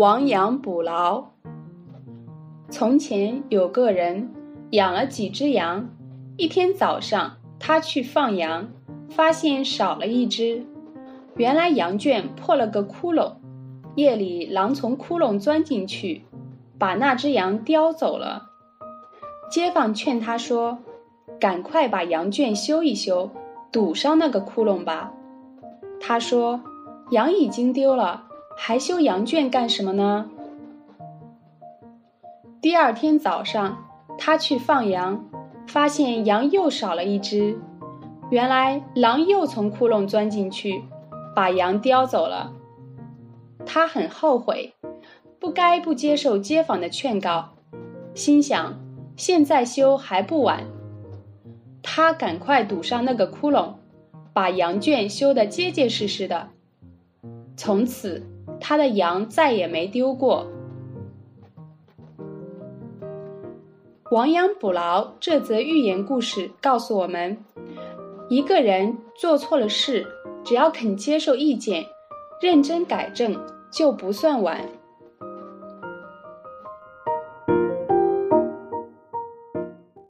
亡羊补牢。从前有个人养了几只羊，一天早上他去放羊，发现少了一只。原来羊圈破了个窟窿，夜里狼从窟窿钻进去，把那只羊叼走了。街坊劝他说：“赶快把羊圈修一修，堵上那个窟窿吧。”他说：“羊已经丢了。”还修羊圈干什么呢？第二天早上，他去放羊，发现羊又少了一只。原来狼又从窟窿钻进去，把羊叼走了。他很后悔，不该不接受街坊的劝告，心想现在修还不晚。他赶快堵上那个窟窿，把羊圈修得结结实实的。从此。他的羊再也没丢过。亡羊补牢这则寓言故事告诉我们：一个人做错了事，只要肯接受意见，认真改正，就不算晚。